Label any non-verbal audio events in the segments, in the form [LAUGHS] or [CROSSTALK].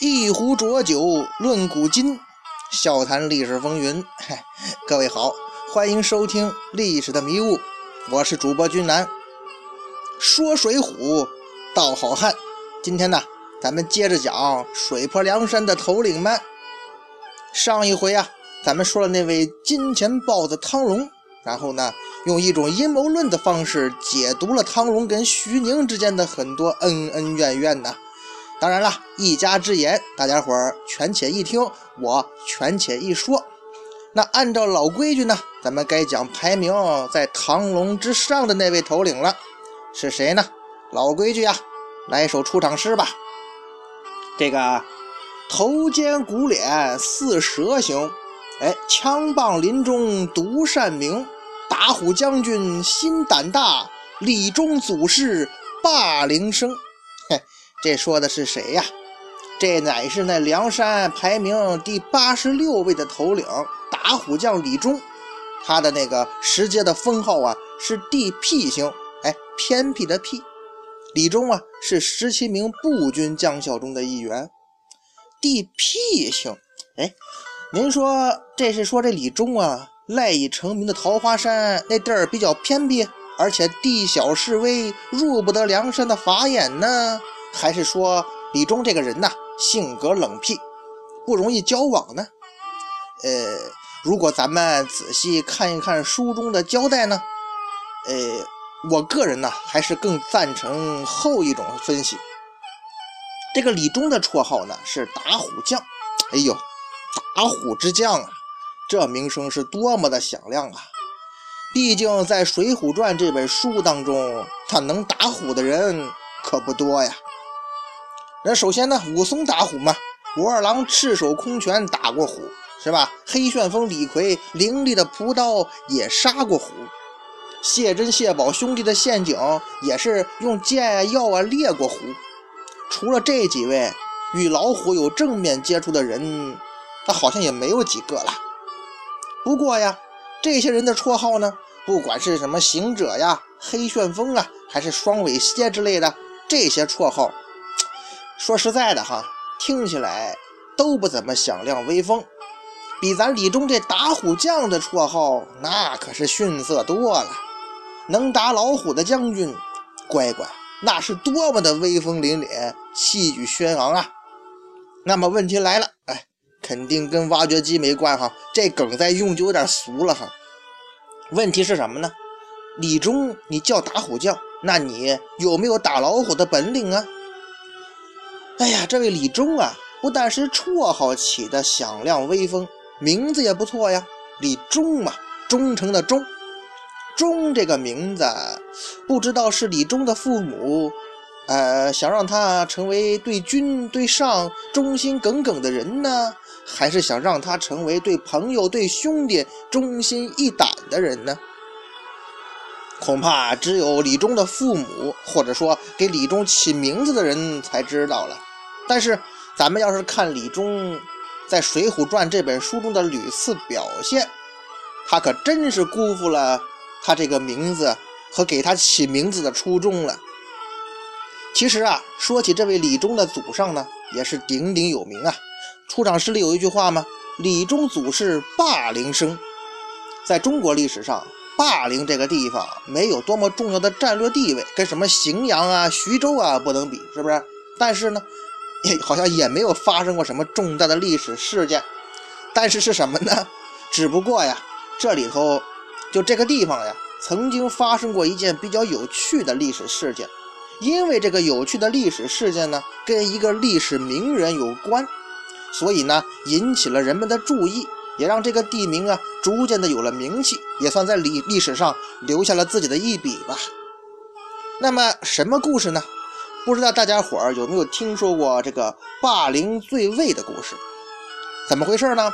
一壶浊酒论古今，笑谈历史风云。各位好，欢迎收听《历史的迷雾》，我是主播君南。说水浒道好汉，今天呢，咱们接着讲水泊梁山的头领们。上一回啊，咱们说了那位金钱豹子汤龙，然后呢，用一种阴谋论的方式解读了汤龙跟徐宁之间的很多恩恩怨怨呐。当然了，一家之言，大家伙儿权且一听，我权且一说。那按照老规矩呢，咱们该讲排名在唐龙之上的那位头领了，是谁呢？老规矩呀，来一首出场诗吧。这个头尖骨脸似蛇形，哎，枪棒林中独善名，打虎将军心胆大，李忠祖师霸凌生。这说的是谁呀？这乃是那梁山排名第八十六位的头领打虎将李忠，他的那个石阶的封号啊是地僻星，哎，偏僻的僻。李忠啊是十七名步军将校中的一员。地僻星，哎，您说这是说这李忠啊赖以成名的桃花山那地儿比较偏僻，而且地小势微，入不得梁山的法眼呢？还是说李忠这个人呐，性格冷僻，不容易交往呢？呃，如果咱们仔细看一看书中的交代呢，呃，我个人呢还是更赞成后一种分析。这个李忠的绰号呢是打虎将，哎呦，打虎之将啊，这名声是多么的响亮啊！毕竟在《水浒传》这本书当中，他能打虎的人可不多呀。那首先呢，武松打虎嘛，武二郎赤手空拳打过虎，是吧？黑旋风李逵凌厉的朴刀也杀过虎，谢珍、谢宝兄弟的陷阱也是用剑啊、药啊猎过虎。除了这几位与老虎有正面接触的人，那好像也没有几个了。不过呀，这些人的绰号呢，不管是什么行者呀、黑旋风啊，还是双尾蝎之类的这些绰号。说实在的哈，听起来都不怎么响亮威风，比咱李忠这打虎将的绰号那可是逊色多了。能打老虎的将军，乖乖，那是多么的威风凛凛、气宇轩昂啊！那么问题来了，哎，肯定跟挖掘机没关哈，这梗再用就有点俗了哈。问题是什么呢？李忠，你叫打虎将，那你有没有打老虎的本领啊？哎呀，这位李忠啊，不但是绰号起的响亮威风，名字也不错呀。李忠嘛，忠诚的忠，忠这个名字，不知道是李忠的父母，呃，想让他成为对君对上忠心耿耿的人呢，还是想让他成为对朋友对兄弟忠心义胆的人呢？恐怕只有李忠的父母，或者说给李忠起名字的人才知道了。但是，咱们要是看李忠在《水浒传》这本书中的屡次表现，他可真是辜负了他这个名字和给他起名字的初衷了。其实啊，说起这位李忠的祖上呢，也是鼎鼎有名啊。出场诗里有一句话吗？李忠祖是霸陵生。在中国历史上，霸陵这个地方没有多么重要的战略地位，跟什么荥阳啊、徐州啊不能比，是不是？但是呢。也好像也没有发生过什么重大的历史事件，但是是什么呢？只不过呀，这里头就这个地方呀，曾经发生过一件比较有趣的历史事件。因为这个有趣的历史事件呢，跟一个历史名人有关，所以呢，引起了人们的注意，也让这个地名啊，逐渐的有了名气，也算在历历史上留下了自己的一笔吧。那么，什么故事呢？不知道大家伙儿有没有听说过这个霸陵醉尉的故事？怎么回事呢？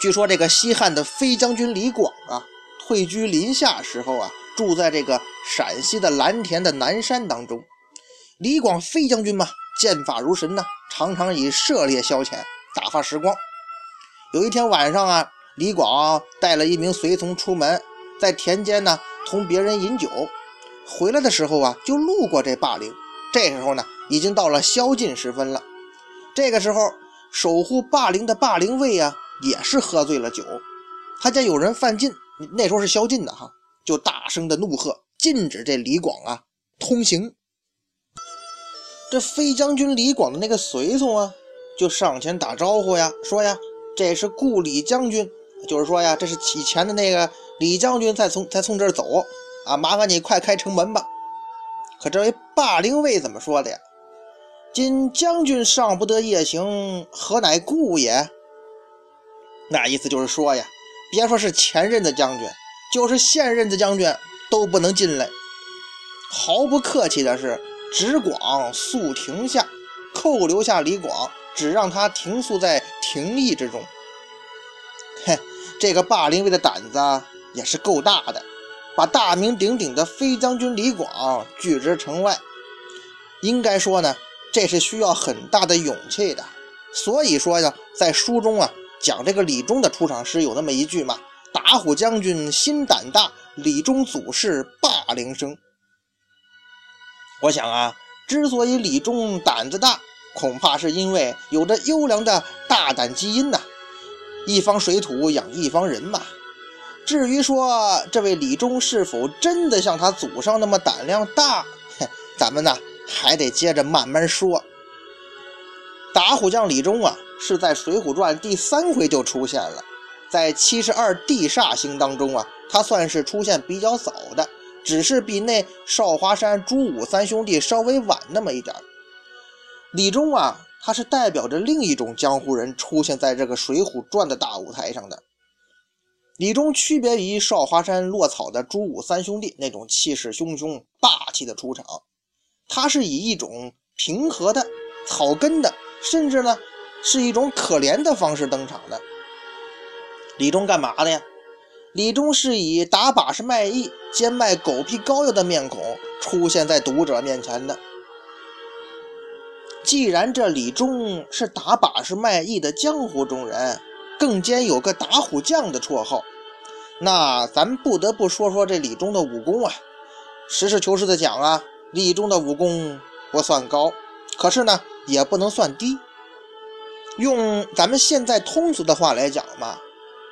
据说这个西汉的飞将军李广啊，退居临夏时候啊，住在这个陕西的蓝田的南山当中。李广飞将军嘛，剑法如神呢，常常以射猎消遣，打发时光。有一天晚上啊，李广带了一名随从出门，在田间呢同别人饮酒，回来的时候啊，就路过这霸陵。这时候呢，已经到了宵禁时分了。这个时候，守护霸陵的霸陵尉啊，也是喝醉了酒。他见有人犯禁，那时候是宵禁的哈，就大声的怒喝，禁止这李广啊通行。这飞将军李广的那个随从啊，就上前打招呼呀，说呀：“这是顾李将军，就是说呀，这是以前的那个李将军在从才从这儿走啊，麻烦你快开城门吧。”可这位霸陵尉怎么说的呀？今将军尚不得夜行，何乃故也？那意思就是说呀，别说是前任的将军，就是现任的将军都不能进来。毫不客气的是。只广速停下，扣留下李广，只让他停宿在廷邑之中。嘿，[LAUGHS] 这个霸陵尉的胆子也是够大的，把大名鼎鼎的飞将军李广拒之城外。应该说呢，这是需要很大的勇气的。所以说呀，在书中啊讲这个李忠的出场诗有那么一句嘛：“打虎将军心胆大，李忠祖师霸陵生。”我想啊，之所以李忠胆子大，恐怕是因为有着优良的大胆基因呐。一方水土养一方人嘛。至于说这位李忠是否真的像他祖上那么胆量大，咱们呢还得接着慢慢说。打虎将李忠啊，是在《水浒传》第三回就出现了，在七十二地煞星当中啊，他算是出现比较早的。只是比那少华山朱武三兄弟稍微晚那么一点李忠啊，他是代表着另一种江湖人出现在这个《水浒传》的大舞台上的。李忠区别于少华山落草的朱武三兄弟那种气势汹汹、霸气的出场，他是以一种平和的、草根的，甚至呢是一种可怜的方式登场的。李忠干嘛的呀？李忠是以打把式卖艺兼卖狗皮膏药的面孔出现在读者面前的。既然这李忠是打把式卖艺的江湖中人，更兼有个打虎将的绰号，那咱不得不说说这李忠的武功啊。实事求是的讲啊，李忠的武功不算高，可是呢，也不能算低。用咱们现在通俗的话来讲嘛。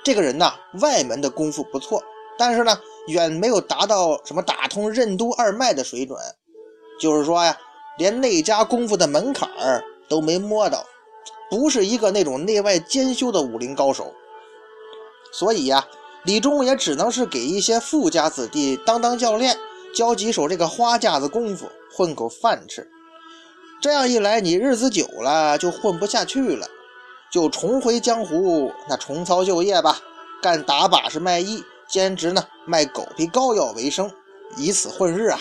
这个人呐，外门的功夫不错，但是呢，远没有达到什么打通任督二脉的水准。就是说呀，连内家功夫的门槛儿都没摸到，不是一个那种内外兼修的武林高手。所以呀，李忠也只能是给一些富家子弟当当教练，教几手这个花架子功夫，混口饭吃。这样一来，你日子久了就混不下去了。就重回江湖，那重操旧业吧，干打把式卖艺，兼职呢卖狗皮膏药为生，以此混日啊。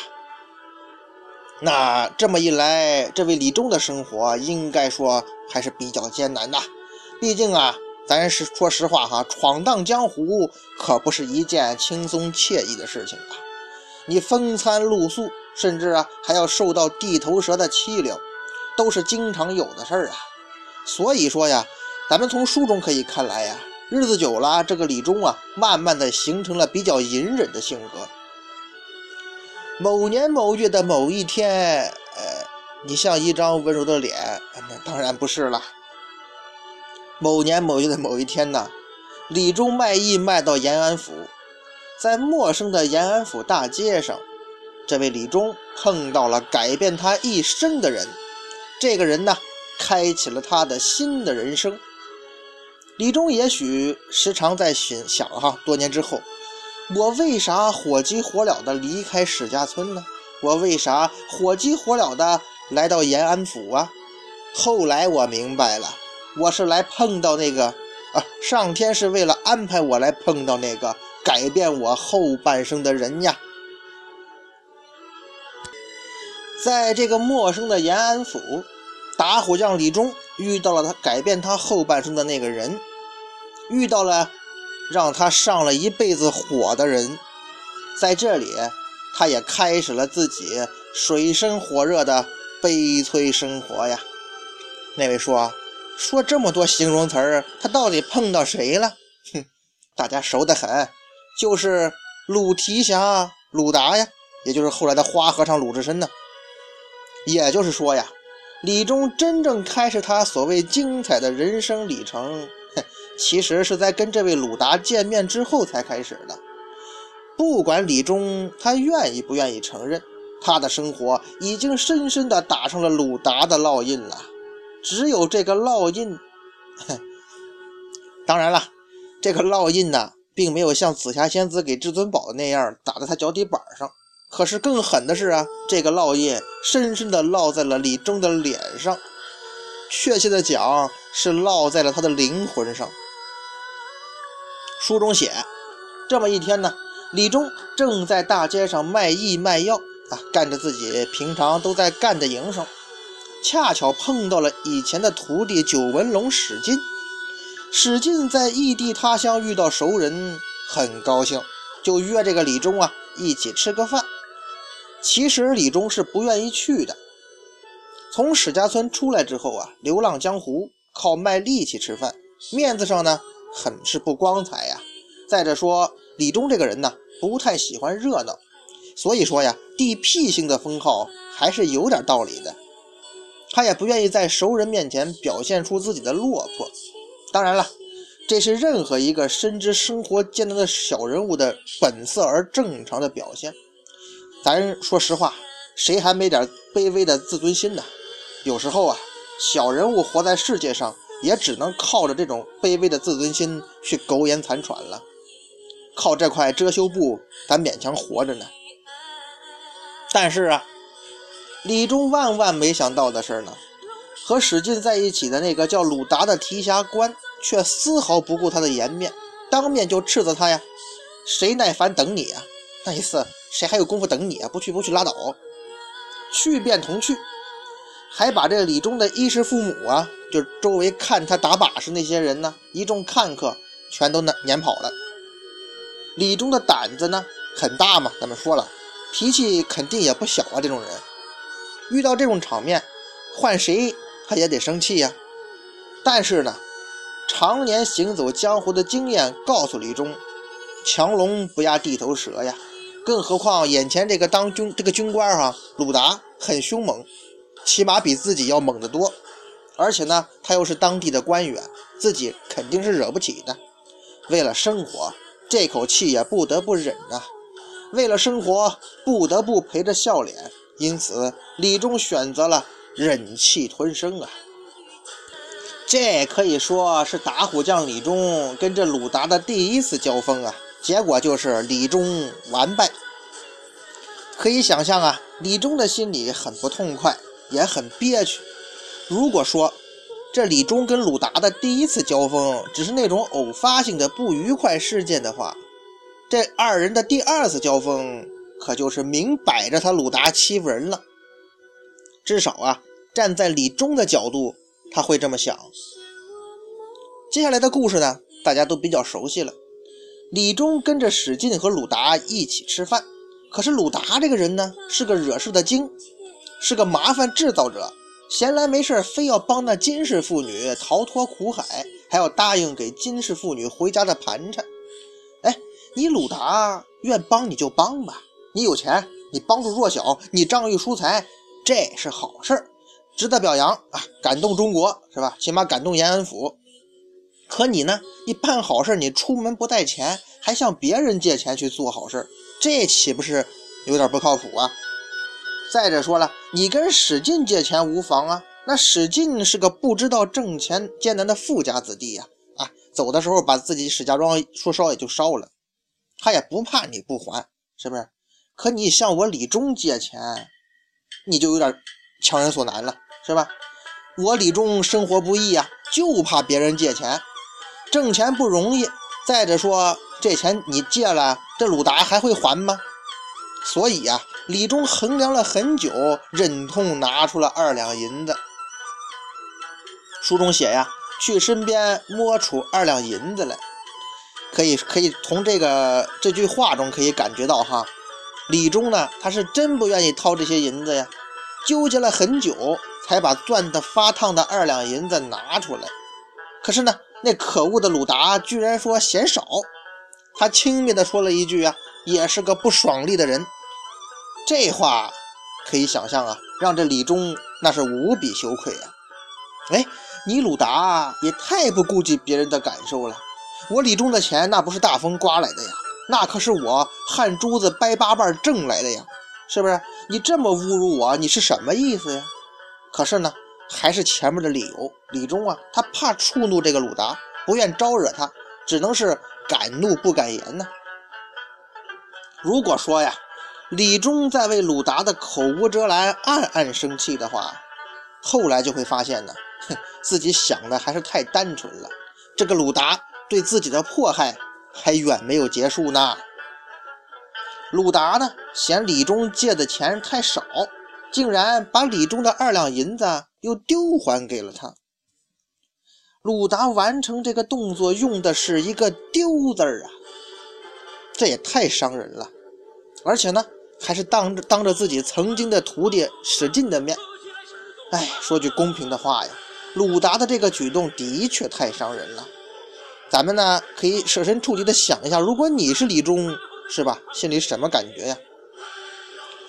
那这么一来，这位李忠的生活应该说还是比较艰难的。毕竟啊，咱是说实话哈，闯荡江湖可不是一件轻松惬意的事情啊。你风餐露宿，甚至啊还要受到地头蛇的欺凌，都是经常有的事儿啊。所以说呀。咱们从书中可以看来呀，日子久了，这个李忠啊，慢慢的形成了比较隐忍的性格。某年某月的某一天，呃，你像一张温柔的脸，那当然不是了。某年某月的某一天呢，李忠卖艺卖到延安府，在陌生的延安府大街上，这位李忠碰到了改变他一生的人，这个人呢，开启了他的新的人生。李忠也许时常在寻想哈，多年之后，我为啥火急火燎的离开史家村呢？我为啥火急火燎的来到延安府啊？后来我明白了，我是来碰到那个啊，上天是为了安排我来碰到那个改变我后半生的人呀。在这个陌生的延安府，打虎将李忠。遇到了他改变他后半生的那个人，遇到了让他上了一辈子火的人，在这里，他也开始了自己水深火热的悲催生活呀。那位说说这么多形容词儿，他到底碰到谁了？哼，大家熟得很，就是鲁提辖鲁达呀，也就是后来的花和尚鲁智深呢。也就是说呀。李忠真正开始他所谓精彩的人生里程，其实是在跟这位鲁达见面之后才开始的。不管李忠他愿意不愿意承认，他的生活已经深深地打上了鲁达的烙印了。只有这个烙印，[LAUGHS] 当然了，这个烙印呢，并没有像紫霞仙子给至尊宝那样打在他脚底板上。可是更狠的是啊，这个烙印深深地烙在了李忠的脸上，确切的讲是烙在了他的灵魂上。书中写，这么一天呢，李忠正在大街上卖艺卖药啊，干着自己平常都在干的营生，恰巧碰到了以前的徒弟九纹龙史进。史进在异地他乡遇到熟人，很高兴，就约这个李忠啊一起吃个饭。其实李忠是不愿意去的。从史家村出来之后啊，流浪江湖，靠卖力气吃饭，面子上呢很是不光彩呀。再者说，李忠这个人呢不太喜欢热闹，所以说呀，地僻性的封号还是有点道理的。他也不愿意在熟人面前表现出自己的落魄。当然了，这是任何一个深知生活艰难的小人物的本色而正常的表现。咱说实话，谁还没点卑微的自尊心呢？有时候啊，小人物活在世界上，也只能靠着这种卑微的自尊心去苟延残喘了。靠这块遮羞布，咱勉强活着呢。但是啊，李忠万万没想到的是呢，和史进在一起的那个叫鲁达的提辖官，却丝毫不顾他的颜面，当面就斥责他呀：“谁耐烦等你啊？那一次。”谁还有功夫等你啊？不去不去，拉倒。去便同去，还把这李忠的衣食父母啊，就周围看他打把式那些人呢，一众看客全都撵撵跑了。李忠的胆子呢很大嘛，咱们说了，脾气肯定也不小啊。这种人遇到这种场面，换谁他也得生气呀。但是呢，常年行走江湖的经验告诉李忠，强龙不压地头蛇呀。更何况眼前这个当军这个军官哈鲁达很凶猛，起码比自己要猛得多。而且呢，他又是当地的官员，自己肯定是惹不起的。为了生活，这口气也不得不忍啊。为了生活，不得不陪着笑脸。因此，李忠选择了忍气吞声啊。这可以说是打虎将李忠跟这鲁达的第一次交锋啊。结果就是李忠完败。可以想象啊，李忠的心里很不痛快，也很憋屈。如果说这李忠跟鲁达的第一次交锋只是那种偶发性的不愉快事件的话，这二人的第二次交锋可就是明摆着他鲁达欺负人了。至少啊，站在李忠的角度，他会这么想。接下来的故事呢，大家都比较熟悉了。李忠跟着史进和鲁达一起吃饭，可是鲁达这个人呢，是个惹事的精，是个麻烦制造者，闲来没事非要帮那金氏妇女逃脱苦海，还要答应给金氏妇女回家的盘缠。哎，你鲁达愿帮你就帮吧，你有钱，你帮助弱小，你仗义疏财，这是好事，值得表扬啊，感动中国是吧？起码感动延安府。可你呢？你办好事，你出门不带钱，还向别人借钱去做好事，这岂不是有点不靠谱啊？再者说了，你跟史进借钱无妨啊。那史进是个不知道挣钱艰难的富家子弟呀，啊，走的时候把自己史家庄说烧也就烧了，他也不怕你不还，是不是？可你向我李忠借钱，你就有点强人所难了，是吧？我李忠生活不易呀，就怕别人借钱。挣钱不容易，再者说这钱你借了，这鲁达还会还吗？所以呀，李忠衡量了很久，忍痛拿出了二两银子。书中写呀，去身边摸出二两银子来，可以可以从这个这句话中可以感觉到哈，李忠呢他是真不愿意掏这些银子呀，纠结了很久，才把攥得发烫的二两银子拿出来。可是呢。那可恶的鲁达居然说嫌少，他轻蔑地说了一句啊，也是个不爽利的人。这话可以想象啊，让这李忠那是无比羞愧啊！哎，你鲁达也太不顾及别人的感受了。我李忠的钱那不是大风刮来的呀，那可是我汗珠子掰八瓣挣来的呀，是不是？你这么侮辱我，你是什么意思呀？可是呢，还是前面的理由，李忠啊，他怕触怒这个鲁达，不愿招惹他，只能是敢怒不敢言呢。如果说呀，李忠在为鲁达的口无遮拦暗暗生气的话，后来就会发现呢，哼，[LAUGHS] 自己想的还是太单纯了。这个鲁达对自己的迫害还远没有结束呢。鲁达呢，嫌李忠借的钱太少，竟然把李忠的二两银子又丢还给了他。鲁达完成这个动作用的是一个“丢”字儿啊，这也太伤人了。而且呢，还是当着当着自己曾经的徒弟史进的面。哎，说句公平的话呀，鲁达的这个举动的确太伤人了。咱们呢，可以设身处地的想一下，如果你是李忠，是吧？心里什么感觉呀？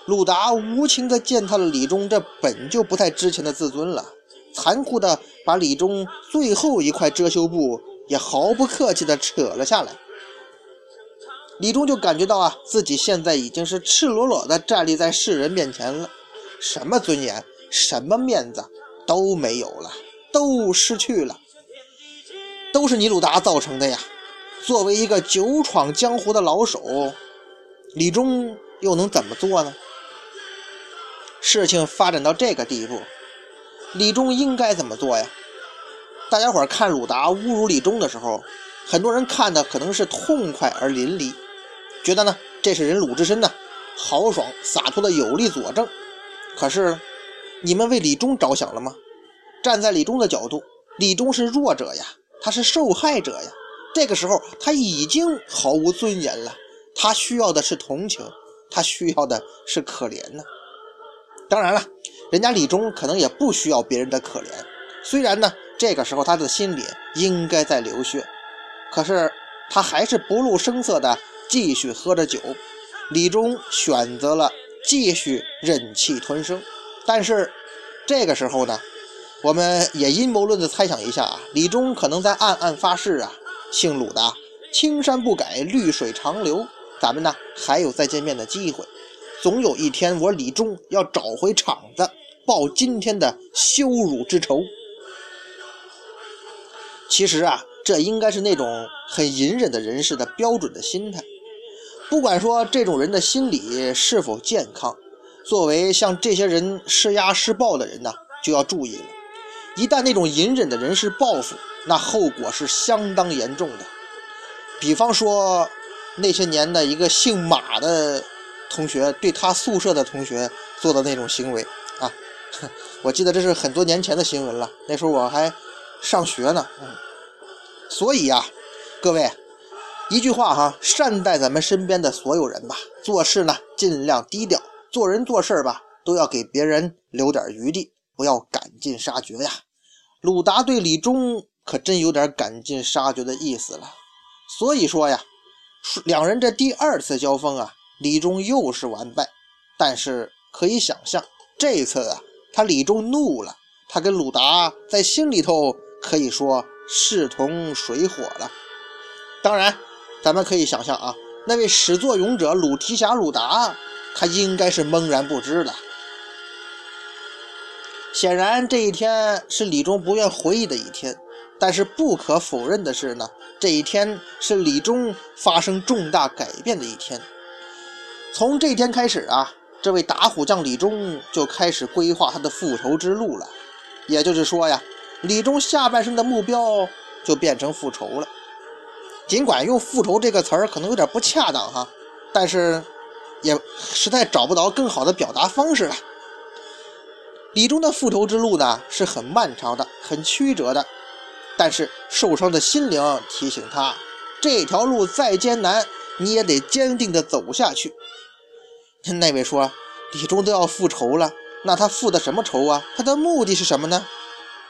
鲁达无情的践踏了李忠这本就不太值钱的自尊了，残酷的把李忠最后一块遮羞布也毫不客气的扯了下来。李忠就感觉到啊，自己现在已经是赤裸裸的站立在世人面前了，什么尊严、什么面子都没有了，都失去了，都是你鲁达造成的呀！作为一个久闯江湖的老手，李忠又能怎么做呢？事情发展到这个地步，李忠应该怎么做呀？大家伙看鲁达侮辱李忠的时候，很多人看的可能是痛快而淋漓。觉得呢，这是人鲁智深呢，豪爽洒脱的有力佐证。可是，你们为李忠着想了吗？站在李忠的角度，李忠是弱者呀，他是受害者呀。这个时候他已经毫无尊严了，他需要的是同情，他需要的是可怜呢。当然了，人家李忠可能也不需要别人的可怜。虽然呢，这个时候他的心里应该在流血，可是他还是不露声色的。继续喝着酒，李忠选择了继续忍气吞声。但是这个时候呢，我们也阴谋论的猜想一下啊，李忠可能在暗暗发誓啊，姓鲁的，青山不改，绿水长流，咱们呢还有再见面的机会。总有一天，我李忠要找回场子，报今天的羞辱之仇。其实啊，这应该是那种很隐忍的人士的标准的心态。不管说这种人的心理是否健康，作为向这些人施压施暴的人呢，就要注意了。一旦那种隐忍的人是报复，那后果是相当严重的。比方说，那些年的一个姓马的同学对他宿舍的同学做的那种行为啊，[LAUGHS] 我记得这是很多年前的新闻了，那时候我还上学呢。嗯，所以呀，各位。一句话哈，善待咱们身边的所有人吧。做事呢，尽量低调；做人做事吧，都要给别人留点余地，不要赶尽杀绝呀。鲁达对李忠可真有点赶尽杀绝的意思了。所以说呀，两人这第二次交锋啊，李忠又是完败。但是可以想象，这次啊，他李忠怒了，他跟鲁达在心里头可以说势同水火了。当然。咱们可以想象啊，那位始作俑者鲁提辖鲁达，他应该是懵然不知的。显然，这一天是李忠不愿回忆的一天。但是不可否认的是呢，这一天是李忠发生重大改变的一天。从这天开始啊，这位打虎将李忠就开始规划他的复仇之路了。也就是说呀，李忠下半生的目标就变成复仇了。尽管用“复仇”这个词儿可能有点不恰当哈，但是也实在找不到更好的表达方式了。李忠的复仇之路呢是很漫长的、很曲折的，但是受伤的心灵提醒他，这条路再艰难，你也得坚定地走下去。[LAUGHS] 那位说李忠都要复仇了，那他复的什么仇啊？他的目的是什么呢？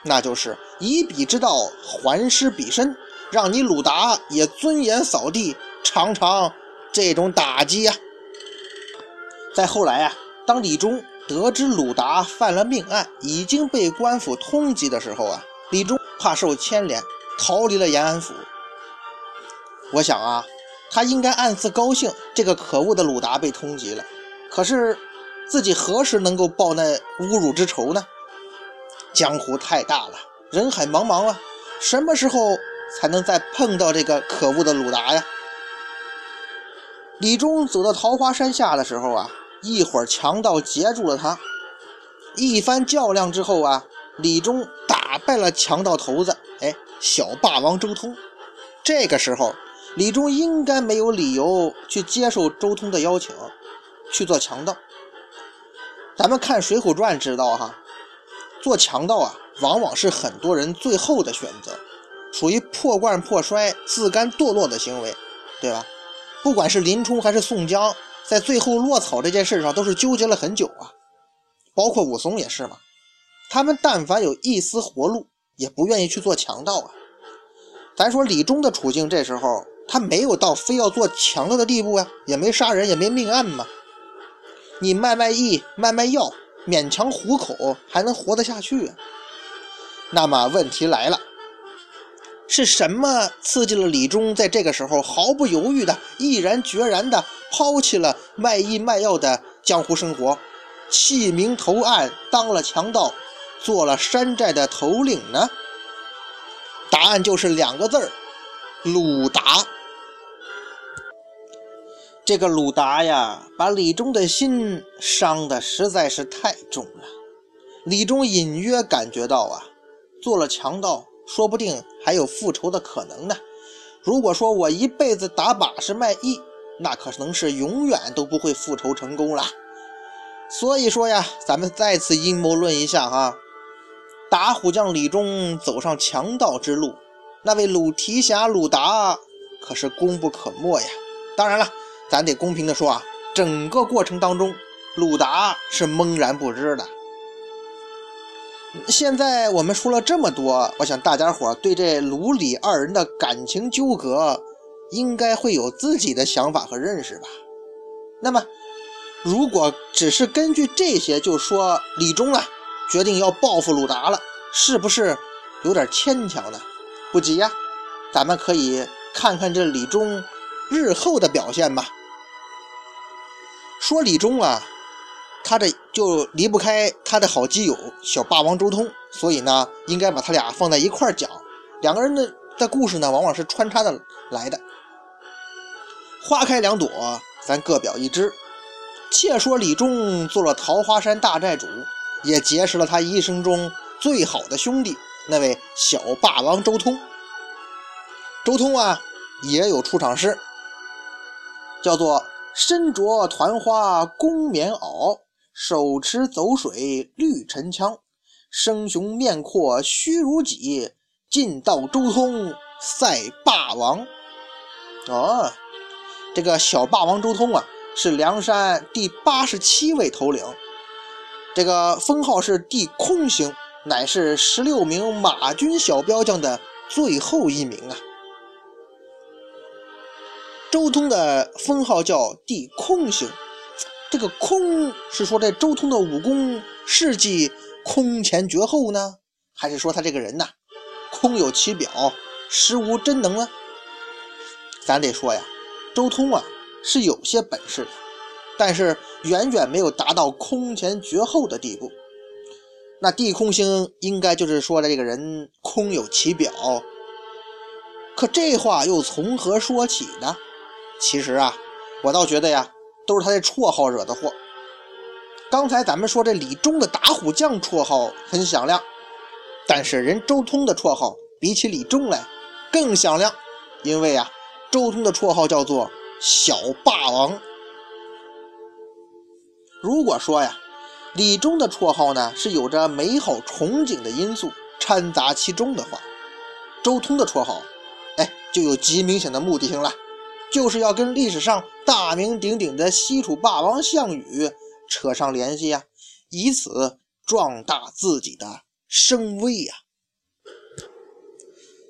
那就是以彼之道还施彼身。让你鲁达也尊严扫地，尝尝这种打击呀！再后来啊，当李忠得知鲁达犯了命案，已经被官府通缉的时候啊，李忠怕受牵连，逃离了延安府。我想啊，他应该暗自高兴，这个可恶的鲁达被通缉了。可是自己何时能够报那侮辱之仇呢？江湖太大了，人海茫茫啊，什么时候才能再碰到这个可恶的鲁达呀？李忠走到桃花山下的时候啊，一伙强盗截住了他。一番较量之后啊，李忠打败了强盗头子，哎，小霸王周通。这个时候。李忠应该没有理由去接受周通的邀请，去做强盗。咱们看《水浒传》知道哈，做强盗啊，往往是很多人最后的选择，属于破罐破摔、自甘堕落的行为，对吧？不管是林冲还是宋江，在最后落草这件事上都是纠结了很久啊。包括武松也是嘛，他们但凡有一丝活路，也不愿意去做强盗啊。咱说李忠的处境，这时候。他没有到非要做强盗的地步呀，也没杀人，也没命案嘛。你卖卖艺，卖卖药，勉强糊口，还能活得下去啊？那么问题来了，是什么刺激了李忠在这个时候毫不犹豫的、毅然决然的抛弃了卖艺卖药的江湖生活，弃明投暗，当了强盗，做了山寨的头领呢？答案就是两个字儿：鲁达。这个鲁达呀，把李忠的心伤的实在是太重了。李忠隐约感觉到啊，做了强盗，说不定还有复仇的可能呢。如果说我一辈子打把式卖艺，那可能是永远都不会复仇成功了。所以说呀，咱们再次阴谋论一下哈，打虎将李忠走上强盗之路，那位鲁提辖鲁达可是功不可没呀。当然了。咱得公平的说啊，整个过程当中，鲁达是懵然不知的。现在我们说了这么多，我想大家伙对这鲁李二人的感情纠葛，应该会有自己的想法和认识吧？那么，如果只是根据这些就说李忠啊决定要报复鲁达了，是不是有点牵强呢？不急呀，咱们可以看看这李忠日后的表现吧。说李忠啊，他这就离不开他的好基友小霸王周通，所以呢，应该把他俩放在一块儿讲。两个人的的故事呢，往往是穿插的来的。花开两朵，咱各表一枝。且说李忠做了桃花山大寨主，也结识了他一生中最好的兄弟，那位小霸王周通。周通啊，也有出场诗，叫做。身着团花公棉袄，手持走水绿沉枪，生雄面阔须如戟，尽道周通赛霸王。哦，这个小霸王周通啊，是梁山第八十七位头领，这个封号是地空星，乃是十六名马军小标将的最后一名啊。周通的封号叫地空星，这个空是说这周通的武功事迹空前绝后呢，还是说他这个人呐空有其表，实无真能呢？咱得说呀，周通啊是有些本事的，但是远远没有达到空前绝后的地步。那地空星应该就是说的这个人空有其表，可这话又从何说起呢？其实啊，我倒觉得呀，都是他这绰号惹的祸。刚才咱们说这李忠的打虎将绰号很响亮，但是人周通的绰号比起李忠来更响亮，因为啊，周通的绰号叫做小霸王。如果说呀，李忠的绰号呢是有着美好憧憬的因素掺杂其中的话，周通的绰号，哎，就有极明显的目的性了。就是要跟历史上大名鼎鼎的西楚霸王项羽扯上联系呀，以此壮大自己的声威呀。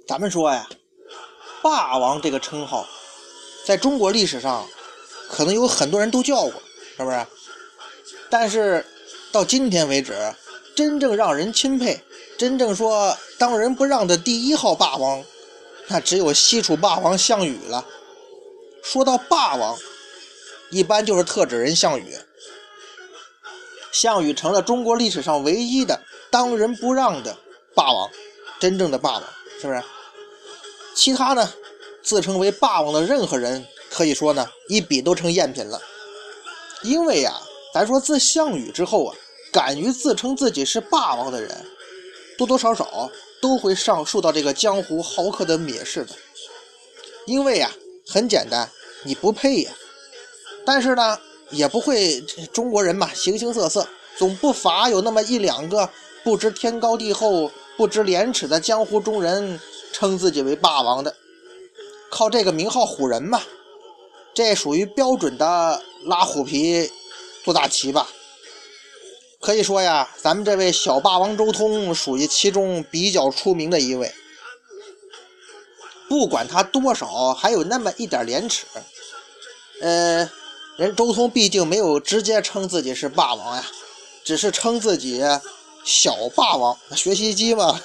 咱们说呀，霸王这个称号，在中国历史上可能有很多人都叫过，是不是？但是到今天为止，真正让人钦佩、真正说当仁不让的第一号霸王，那只有西楚霸王项羽了。说到霸王，一般就是特指人项羽。项羽成了中国历史上唯一的当仁不让的霸王，真正的霸王，是不是？其他呢，自称为霸王的任何人，可以说呢，一比都成赝品了。因为呀，咱说自项羽之后啊，敢于自称自己是霸王的人，多多少少都会上受到这个江湖豪客的蔑视的。因为呀，很简单。你不配呀，但是呢，也不会中国人嘛，形形色色，总不乏有那么一两个不知天高地厚、不知廉耻的江湖中人，称自己为霸王的，靠这个名号唬人嘛。这属于标准的拉虎皮做大旗吧。可以说呀，咱们这位小霸王周通属于其中比较出名的一位。不管他多少，还有那么一点廉耻。呃，人周通毕竟没有直接称自己是霸王呀，只是称自己小霸王，学习机嘛。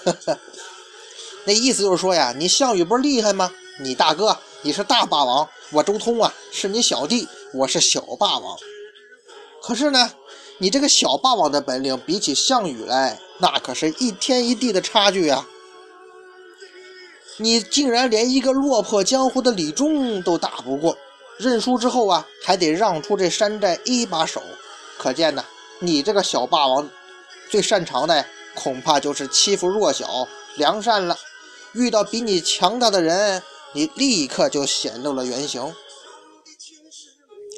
[LAUGHS] 那意思就是说呀，你项羽不是厉害吗？你大哥你是大霸王，我周通啊是你小弟，我是小霸王。可是呢，你这个小霸王的本领比起项羽来，那可是一天一地的差距啊！你竟然连一个落魄江湖的李忠都打不过。认输之后啊，还得让出这山寨一把手，可见呢，你这个小霸王最擅长的恐怕就是欺负弱小、良善了。遇到比你强大的人，你立刻就显露了原形。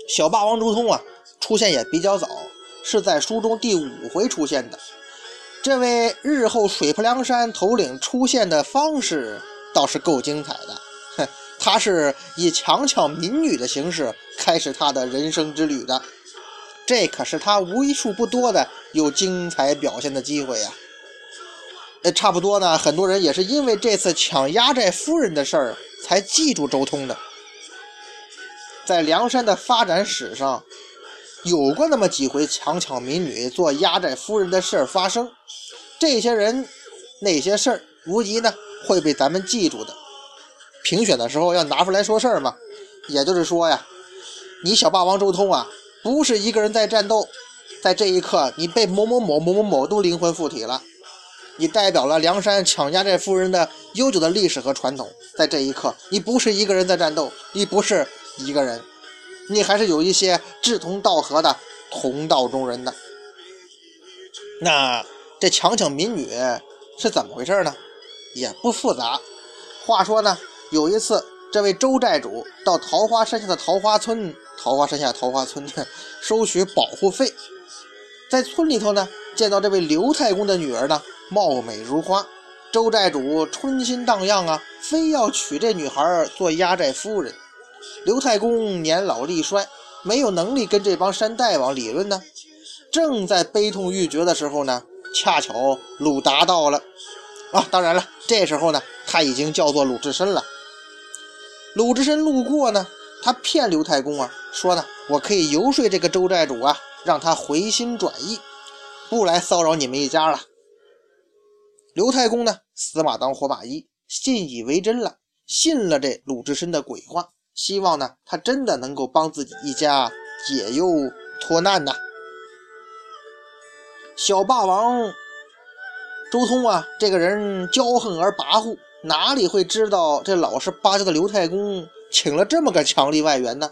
小霸王周通啊，出现也比较早，是在书中第五回出现的。这位日后水泊梁山头领出现的方式倒是够精彩的。哼 [LAUGHS] 他是以强抢民女的形式开始他的人生之旅的，这可是他为数不多的有精彩表现的机会呀。呃，差不多呢，很多人也是因为这次抢压寨夫人的事儿才记住周通的。在梁山的发展史上，有过那么几回强抢民女、做压寨夫人的事儿发生，这些人、那些事儿，无疑呢会被咱们记住的。评选的时候要拿出来说事儿嘛，也就是说呀，你小霸王周通啊，不是一个人在战斗，在这一刻，你被某某某某某某都灵魂附体了，你代表了梁山抢压寨夫人的悠久的历史和传统，在这一刻，你不是一个人在战斗，你不是一个人，你还是有一些志同道合的同道中人的。那这强抢民女是怎么回事呢？也不复杂，话说呢。有一次，这位周寨主到桃花山下的桃花村，桃花山下桃花村收取保护费，在村里头呢，见到这位刘太公的女儿呢，貌美如花，周寨主春心荡漾啊，非要娶这女孩做压寨夫人。刘太公年老力衰，没有能力跟这帮山大王理论呢，正在悲痛欲绝的时候呢，恰巧鲁达到了啊，当然了，这时候呢，他已经叫做鲁智深了。鲁智深路过呢，他骗刘太公啊，说呢，我可以游说这个周寨主啊，让他回心转意，不来骚扰你们一家了。刘太公呢，死马当活马医，信以为真了，信了这鲁智深的鬼话，希望呢，他真的能够帮自己一家解忧脱难呐。小霸王周通啊，这个人骄横而跋扈。哪里会知道这老实巴交的刘太公请了这么个强力外援呢？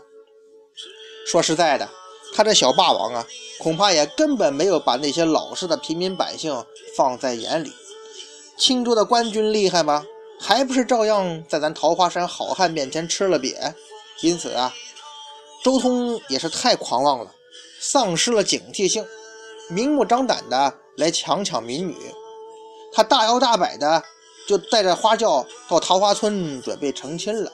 说实在的，他这小霸王啊，恐怕也根本没有把那些老实的平民百姓放在眼里。青州的官军厉害吗？还不是照样在咱桃花山好汉面前吃了瘪。因此啊，周通也是太狂妄了，丧失了警惕性，明目张胆的来强抢民女，他大摇大摆的。就带着花轿到桃花村准备成亲了，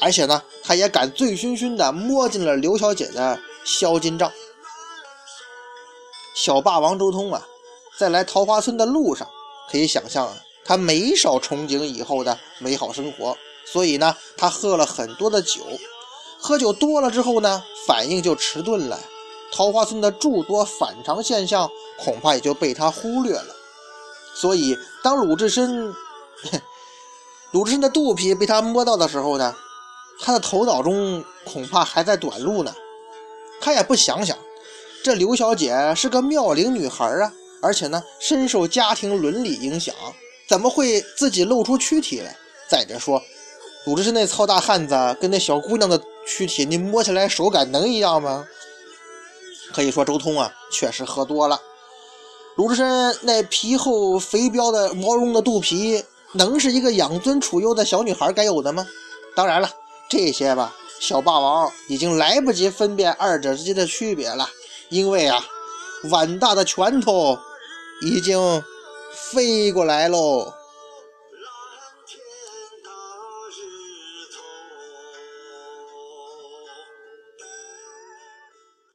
而且呢，他也敢醉醺醺的摸进了刘小姐的销金帐。小霸王周通啊，在来桃花村的路上，可以想象啊，他没少憧憬以后的美好生活，所以呢，他喝了很多的酒。喝酒多了之后呢，反应就迟钝了，桃花村的诸多反常现象恐怕也就被他忽略了。所以，当鲁智深，[LAUGHS] 鲁智深的肚皮被他摸到的时候呢，他的头脑中恐怕还在短路呢。他也不想想，这刘小姐是个妙龄女孩啊，而且呢，深受家庭伦理影响，怎么会自己露出躯体来？再者说，鲁智深那糙大汉子跟那小姑娘的躯体，你摸起来手感能一样吗？可以说，周通啊，确实喝多了。鲁智深那皮厚肥膘的毛绒的肚皮，能是一个养尊处优的小女孩该有的吗？当然了，这些吧，小霸王已经来不及分辨二者之间的区别了，因为啊，碗大的拳头已经飞过来喽。